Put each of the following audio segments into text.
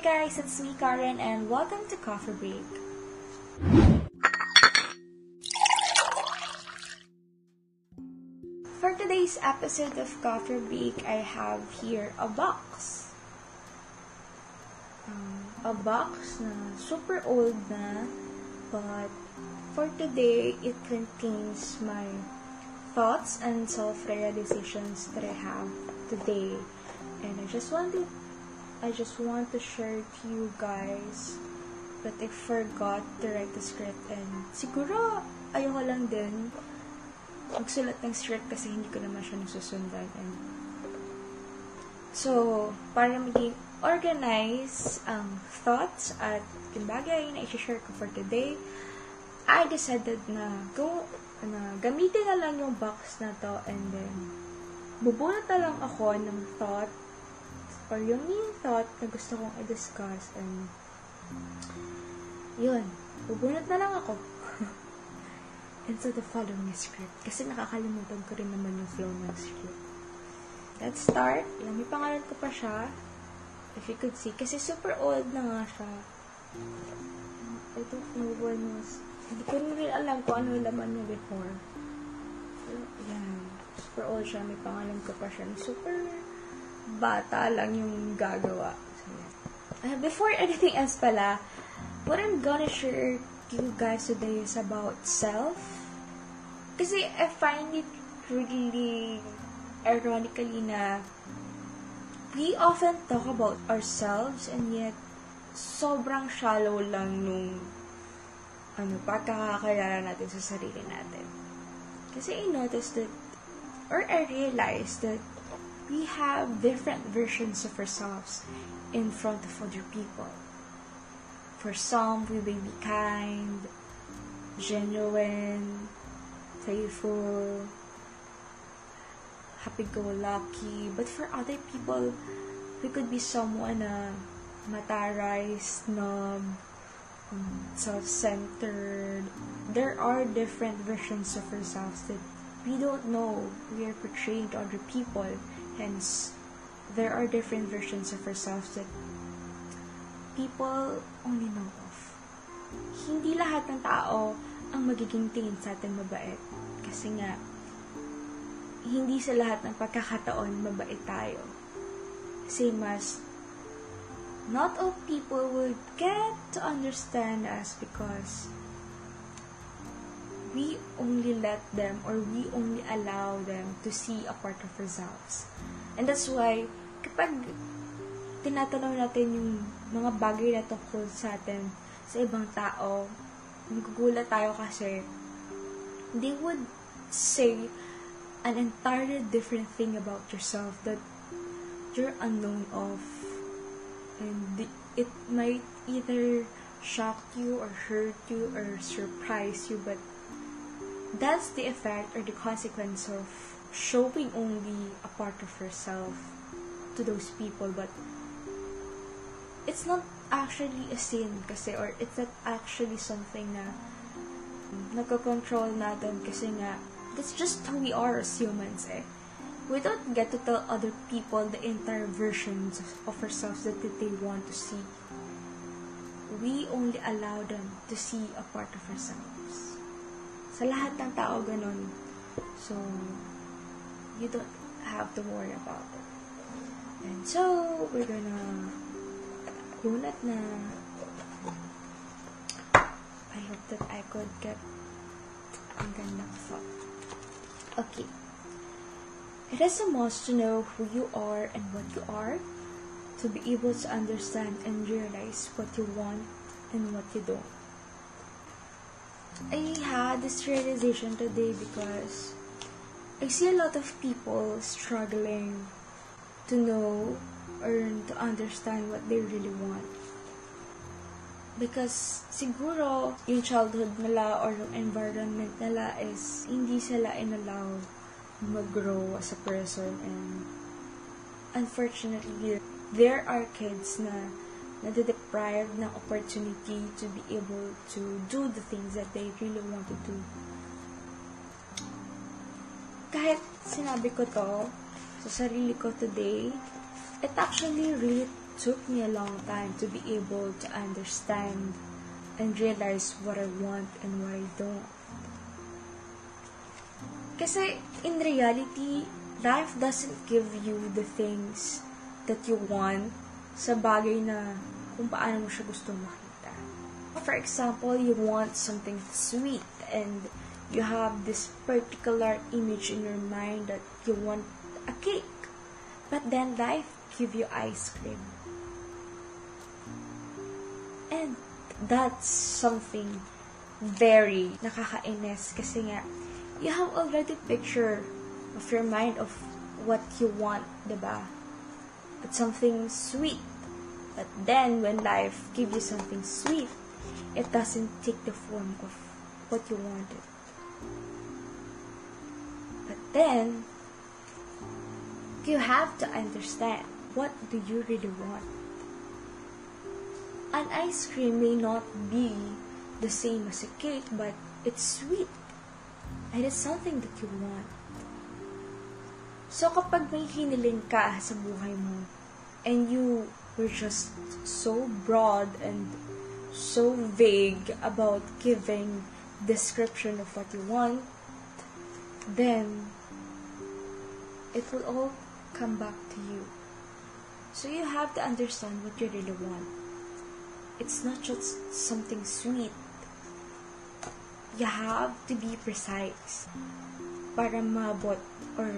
Guys, it's me Karen and welcome to Coffee Break. For today's episode of Coffee Break, I have here a box. Um, a box na super old na, but for today, it contains my thoughts and self-realizations that I have today. And I just wanted I just want to share to you guys that I forgot to write the script and siguro ayoko lang din magsulat ng script kasi hindi ko naman siya nasusundan and so para maging organize ang thoughts at yung bagay na i-share ko for today I decided na go na gamitin na lang yung box na to and then bubunot na lang ako ng thought or yung main thought na gusto kong i-discuss and yun, bubunot na lang ako. Instead of following script. Kasi nakakalimutan ko rin naman yung flow ng script. Let's start. Yan, may pangalan ko pa siya if you could see. Kasi super old na nga siya. I don't know when was. Hindi ko rin alam kung ano yung laman niya before. Pero yan. Super old siya. May pangalan ko pa siya. Super bata lang yung gagawa. Uh, before anything else pala, what I'm gonna share to you guys today is about self. Kasi I find it really ironically na we often talk about ourselves and yet sobrang shallow lang nung ano, pagkakakilala natin sa sarili natin. Kasi I noticed that or I realized that we have different versions of ourselves in front of other people. For some, we may be kind, genuine, faithful, happy-go-lucky. But for other people, we could be someone na mataray, snob, self-centered. There are different versions of ourselves that we don't know we are portraying to other people Hence, there are different versions of ourselves that people only know of. Hindi lahat ng tao ang magiging tingin sa atin mabait. Kasi nga, hindi sa lahat ng pagkakataon mabait tayo. Same as, not all people will get to understand us because we only let them or we only allow them to see a part of ourselves. And that's why, kapag tinatanong natin yung mga bagay na tungkol sa atin sa ibang tao, nagugulat tayo kasi they would say an entirely different thing about yourself that you're unknown of. And it might either shock you or hurt you or surprise you, but that's the effect or the consequence of showing only a part of yourself to those people but it's not actually a sin kasi or it's not actually something na nagko-control natin kasi nga that's just who we are as humans eh. We don't get to tell other people the entire versions of ourselves that they want to see. We only allow them to see a part of ourselves Sa lahat ng tao ganun. So, you don't have to worry about it. And so, we're gonna kunat na I hope that I could get ang gandang thought. Okay. It is a must to know who you are and what you are to be able to understand and realize what you want and what you don't. I had this realization today because I see a lot of people struggling to know or to understand what they really want. Because siguro yung childhood nila or yung environment nila is hindi sila inallow mag-grow as a person and unfortunately there are kids na nade-deprive ng opportunity to be able to do the things that they really want to do. Kahit sinabi ko to sa sarili ko today, it actually really took me a long time to be able to understand and realize what I want and what I don't. Kasi in reality, life doesn't give you the things that you want sa bagay na kung paano mo siya gusto makita. For example, you want something sweet and you have this particular image in your mind that you want a cake. But then life give you ice cream. And that's something very nakakainis kasi nga you have already picture of your mind of what you want, diba? But something sweet. But then when life gives you something sweet, it doesn't take the form of what you wanted. But then you have to understand what do you really want. An ice cream may not be the same as a cake, but it's sweet. And it's something that you want. So kapag may hiniling ka sa buhay mo, and you were just so broad and so vague about giving description of what you want, then it will all come back to you. So you have to understand what you really want. It's not just something sweet. You have to be precise para mabot or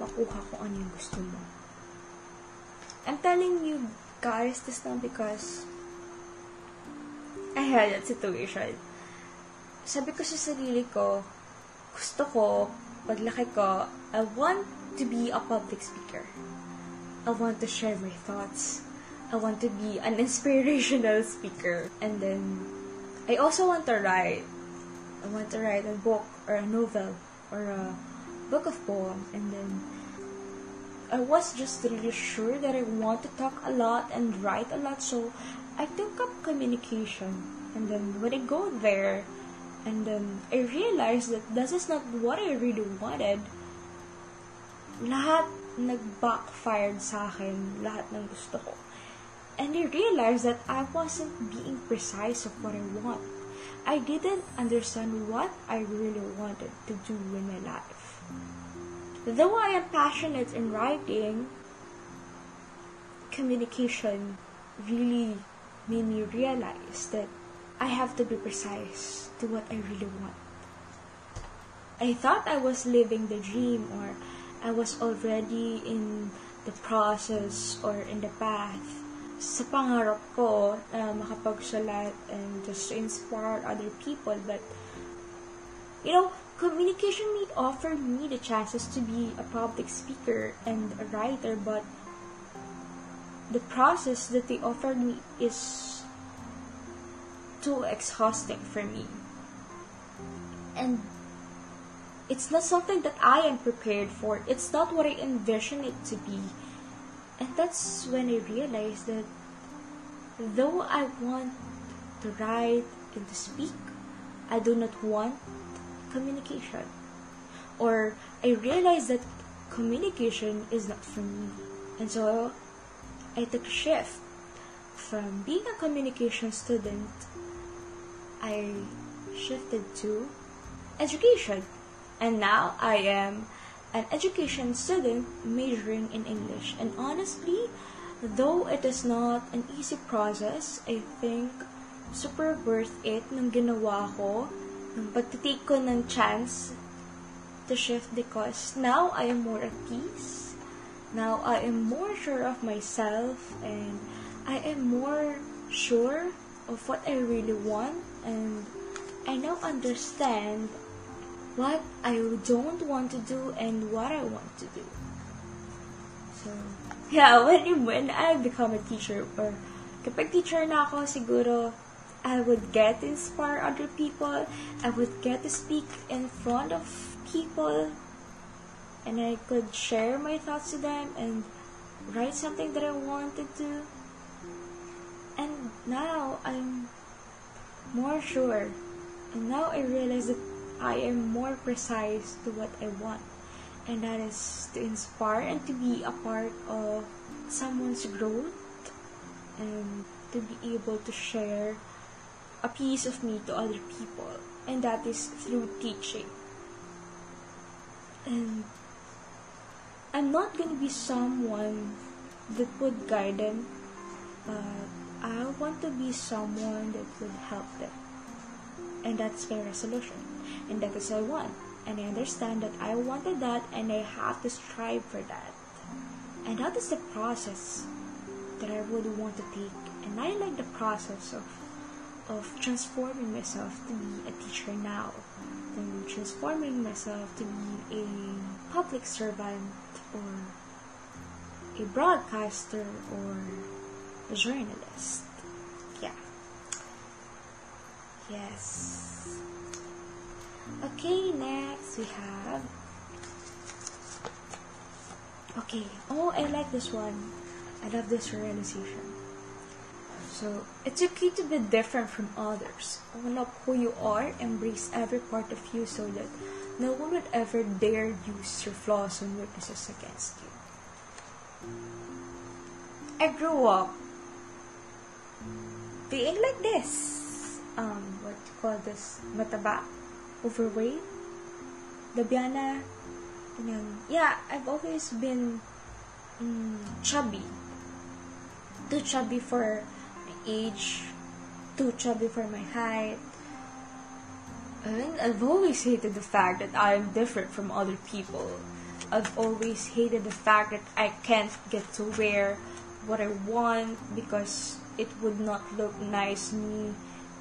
makuha kung ano yung gusto mo. I'm telling you guys this now because I had that situation. Sabi ko sa sarili ko, gusto ko, paglaki ko, I want to be a public speaker. I want to share my thoughts. I want to be an inspirational speaker. And then, I also want to write. I want to write a book or a novel or a book of poems. And then, I was just really sure that I want to talk a lot and write a lot. So, I took up communication. And then, when I go there, and then I realized that this is not what I really wanted. Lahat nag-backfired sa akin, lahat ng gusto ko. And I realized that I wasn't being precise of what I want. I didn't understand what I really wanted to do in my life. Though I am passionate in writing, communication really made me realize that I have to be precise to what I really want. I thought I was living the dream or I was already in the process or in the path sa pangarap ko na makapagsulat and just to inspire other people. But, you know, communication may offer me the chances to be a public speaker and a writer, but the process that they offered me is too exhausting for me. And it's not something that I am prepared for. It's not what I envision it to be. And that's when I realized that though I want to write and to speak, I do not want communication. Or I realized that communication is not for me. And so I took a shift from being a communication student I shifted to education. And now I am an education student majoring in English. And honestly, though it is not an easy process, I think super worth it nung ginawa ko, nung pagtitake ko ng chance to shift because now I am more at peace. Now I am more sure of myself and I am more sure of what I really want and I now understand what I don't want to do and what I want to do. So, yeah, when, when I become a teacher or kapag teacher na ako, siguro I would get to inspire other people. I would get to speak in front of people and I could share my thoughts to them and write something that I wanted to. And now I'm more sure. And now I realize that I am more precise to what I want. And that is to inspire and to be a part of someone's growth and to be able to share a piece of me to other people. And that is through teaching. And I'm not to be someone that would guide them, but I want to be someone that would help them. And that's my resolution. And that is what I want. And I understand that I wanted that and I have to strive for that. And that is the process that I would want to take. And I like the process of of transforming myself to be a teacher now, and transforming myself to be a public servant or a broadcaster or a journalist. Yeah. Yes. Okay, next we have. Okay. Oh, I like this one. I love this realization. So, it's okay to be different from others. Own up who you are, embrace every part of you so that no one would ever dare use your flaws and weaknesses against you. I grew up being like this. Um, what you call this? Mataba? Overweight? Dabiana? Yeah, I've always been um, chubby. Too chubby for age, too chubby for my height. And I've always hated the fact that I'm different from other people. I've always hated the fact that I can't get to wear what I want because it would not look nice me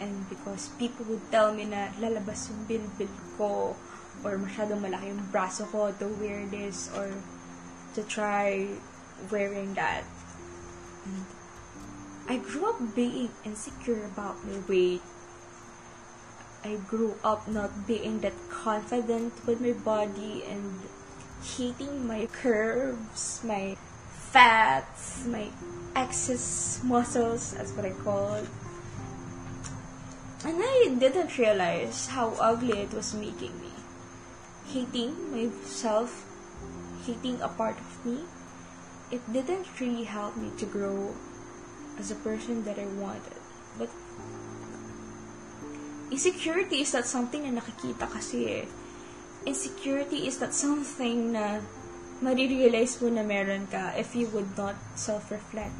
and because people would tell me na lalabas yung bilbil ko or masyadong malaki yung braso ko to wear this or to try wearing that. And I grew up being insecure about my weight. I grew up not being that confident with my body and hating my curves, my fats, my excess muscles, as what I call it. And I didn't realize how ugly it was making me. Hating myself, hating a part of me, it didn't really help me to grow as a person that I wanted. But insecurity is not something na nakikita kasi eh. Insecurity is not something na marirealize mo na meron ka if you would not self-reflect.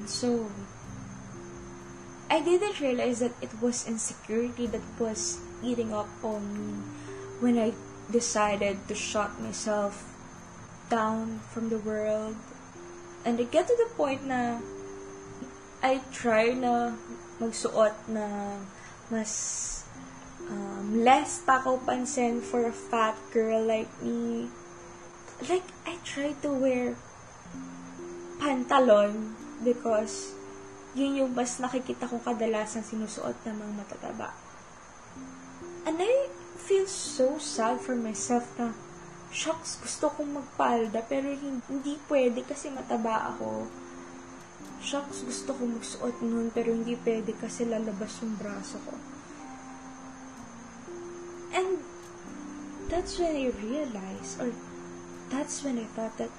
And so, I didn't realize that it was insecurity that was eating up on me when I decided to shut myself down from the world And I get to the point na I try na magsuot na mas um, less takaw pansin for a fat girl like me. Like, I try to wear pantalon because yun yung mas nakikita ko kadalasan sinusuot ng mga matataba. And I feel so sad for myself na shucks, gusto kong magpalda, pero hindi pwede kasi mataba ako. Shucks, gusto kong magsuot nun, pero hindi pwede kasi lalabas yung braso ko. And that's when I realized, or that's when I thought that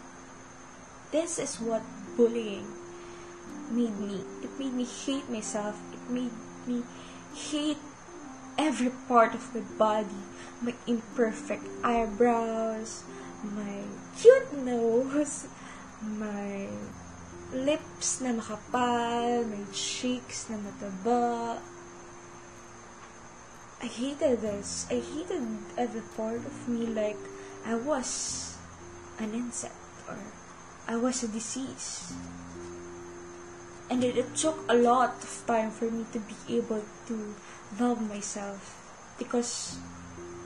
this is what bullying made me. It made me hate myself. It made me hate every part of my body my imperfect eyebrows, my cute nose, my lips na makapal, my cheeks na mataba. I hated this. I hated every part of me like I was an insect or I was a disease. And it, it took a lot of time for me to be able to love myself because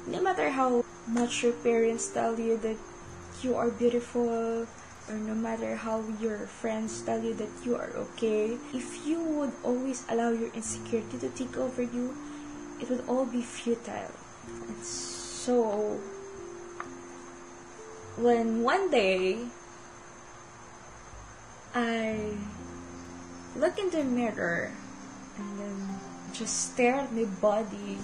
no matter how much your parents tell you that you are beautiful or no matter how your friends tell you that you are okay, if you would always allow your insecurity to take over you, it would all be futile. And so, when one day I look in the mirror and then just stare at my body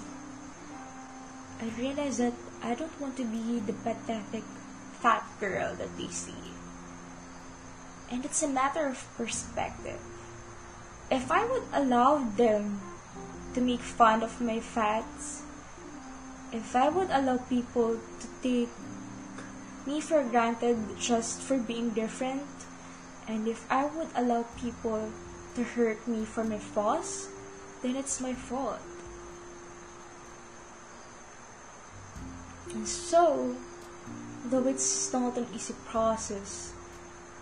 I realize that I don't want to be the pathetic fat girl that they see. And it's a matter of perspective. If I would allow them to make fun of my fats, if I would allow people to take me for granted just for being different, and if I would allow people to hurt me for my flaws, then it's my fault. And so, though it's not an easy process,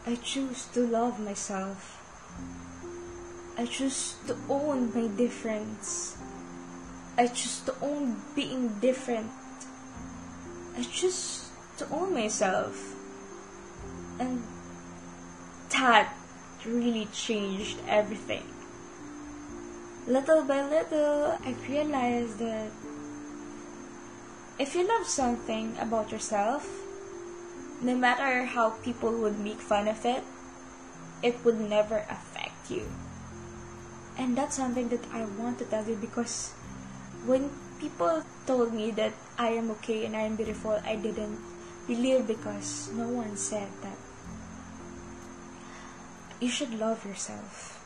I choose to love myself. I choose to own my difference. I choose to own being different. I choose to own myself. And that really changed everything. Little by little, I realized that if you love something about yourself, no matter how people would make fun of it, it would never affect you. And that's something that I want to tell you because when people told me that I am okay and I am beautiful, I didn't believe because no one said that. You should love yourself.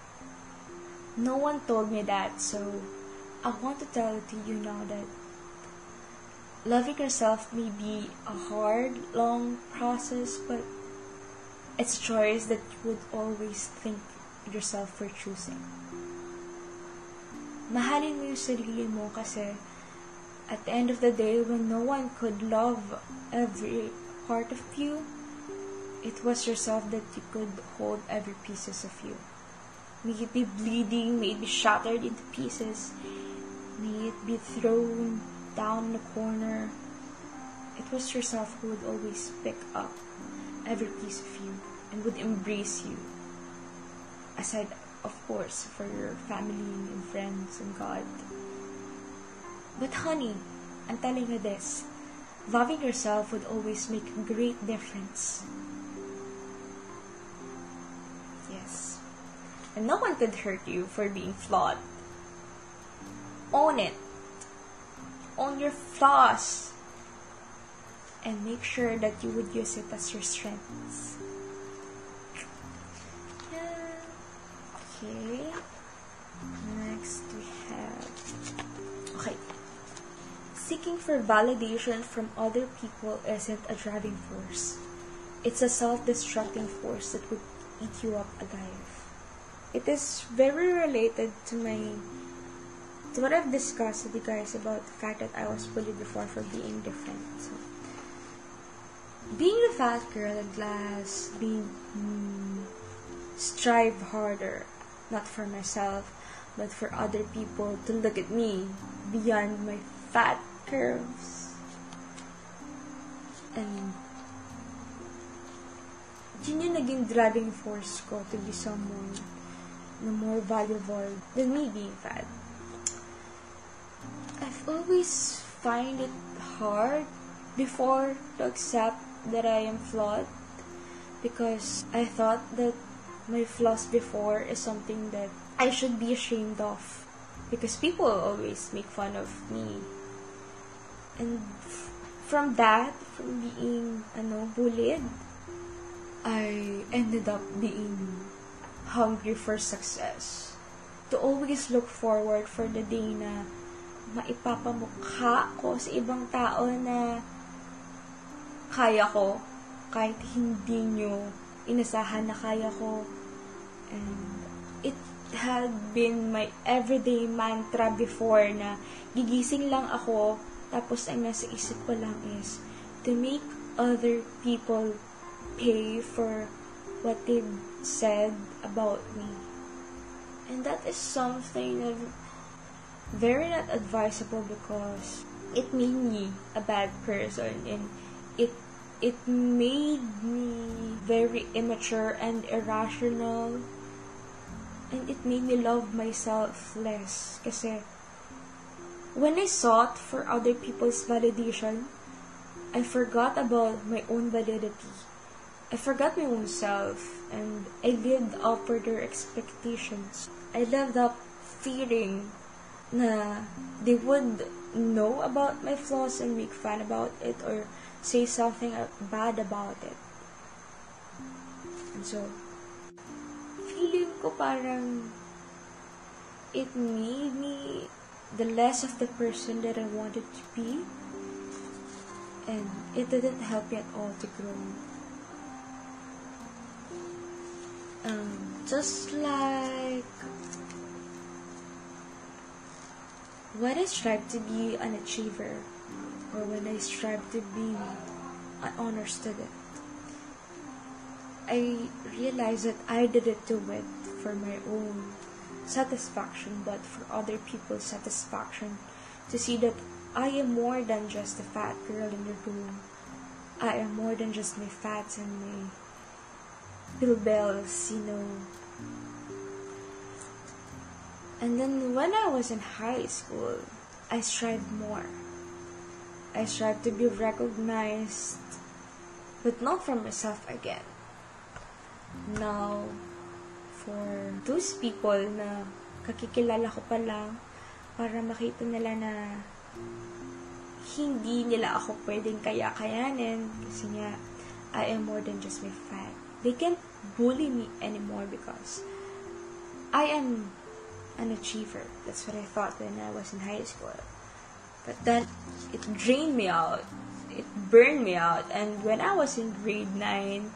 No one told me that, so I want to tell it to you now that loving yourself may be a hard, long process, but it's a choice that you would always think yourself for choosing. Mahalin mo yung sarili mo kasi at the end of the day, when no one could love every part of you, it was yourself that you could hold every pieces of you. May it be bleeding, may it be shattered into pieces, may it be thrown down the corner, it was yourself who would always pick up every piece of you and would embrace you. Aside, of course, for your family and friends and God. But honey, I'm telling you this, loving yourself would always make a great difference. And no one could hurt you for being flawed. Own it own your flaws and make sure that you would use it as your strengths. Okay. Next we have okay. Seeking for validation from other people isn't a driving force. It's a self-destructing force that would eat you up alive. It is very related to my to what I've discussed with you guys about the fact that I was bullied before for being different. So, being the fat girl in class, being mm, strive harder, not for myself, but for other people to look at me beyond my fat curves. And yun yung naging driving force ko to be someone na more valuable than me being fat. I've always find it hard before to accept that I am flawed because I thought that my flaws before is something that I should be ashamed of because people always make fun of me. And from that, from being ano, bullied, I ended up being hungry for success. To always look forward for the day na maipapamukha ko sa ibang tao na kaya ko kahit hindi nyo inasahan na kaya ko. And it had been my everyday mantra before na gigising lang ako tapos ang nasa isip ko lang is to make other people pay for what they said about me. And that is something very not advisable because it made me a bad person and it it made me very immature and irrational. And it made me love myself less. Kasi when I sought for other people's validation I forgot about my own validity. I forgot my own self and I lived up for their expectations I lived up fearing na they would know about my flaws and make fun about it or say something bad about it. And so, feeling ko parang it made me the less of the person that I wanted to be. And it didn't help me at all to grow. Um, just like when I strive to be an achiever, or when I strive to be an honor student, I realized that I didn't do it for my own satisfaction, but for other people's satisfaction. To see that I am more than just a fat girl in the room. I am more than just my fats and my bilbels, you know. And then when I was in high school, I strived more. I strived to be recognized, but not for myself again. Now, for those people na kakikilala ko pa lang para makita nila na hindi nila ako pwedeng kaya-kayanin kasi nga I am more than just my fat. They can't bully me anymore because I am an achiever. That's what I thought when I was in high school. But then it drained me out. It burned me out. And when I was in grade 9,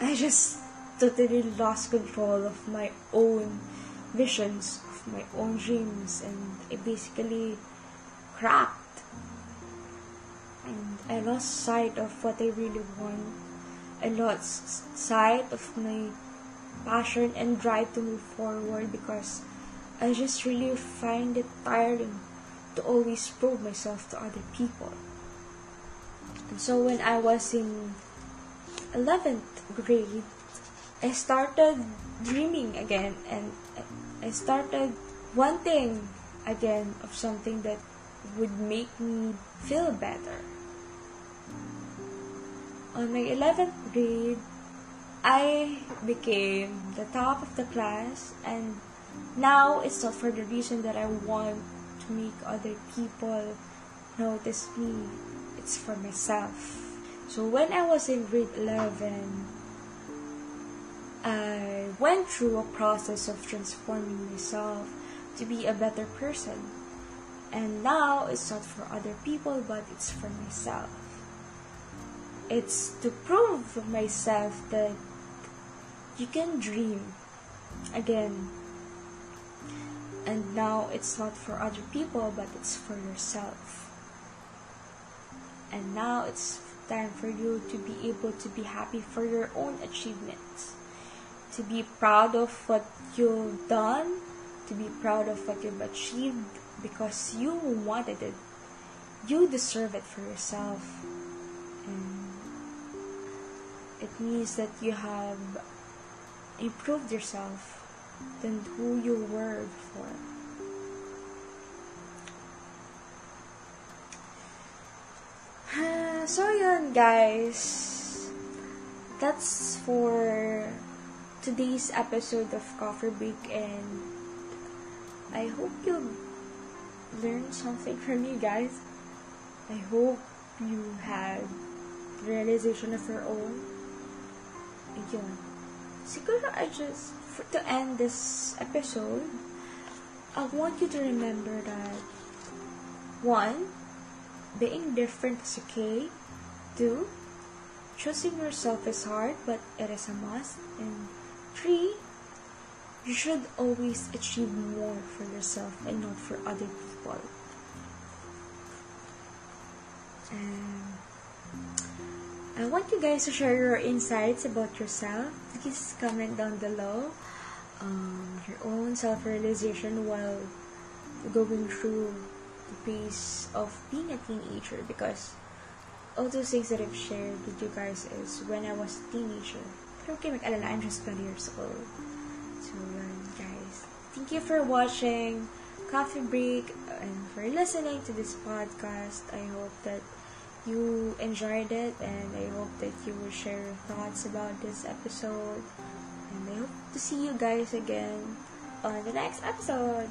I just totally lost control of my own visions, of my own dreams, and I basically cracked. And I lost sight of what I really want. I lost sight of my passion and drive to move forward because I just really find it tiring to always prove myself to other people. And so when I was in 11th grade, I started dreaming again and I started wanting again of something that would make me feel better. On my 11th grade, I became the top of the class and now it's not for the reason that I want to make other people notice me. It's for myself. So when I was in grade 11, I went through a process of transforming myself to be a better person. And now it's not for other people, but it's for myself. It's to prove myself that you can dream again. And now it's not for other people, but it's for yourself. And now it's time for you to be able to be happy for your own achievements to be proud of what you've done, to be proud of what you've achieved because you wanted it. You deserve it for yourself. And it means that you have improved yourself than who you were before. so yun guys that's for today's episode of Coffee Break and I hope you learned something from you guys. I hope you had realization of your own. Ayun. Siguro I just, for, to end this episode, I want you to remember that one, being different is okay. Two, choosing yourself is hard, but it is a must. And Three, you should always achieve more for yourself and not for other people. And I want you guys to share your insights about yourself. Please comment down below um, your own self-realization while going through the phase of being a teenager because all those things that I've shared with you guys is when I was a teenager. Pero kayo mag-alala, I'm just 20 years old. So, guys. Thank you for watching Coffee Break and for listening to this podcast. I hope that you enjoyed it and I hope that you will share your thoughts about this episode. And I hope to see you guys again on the next episode.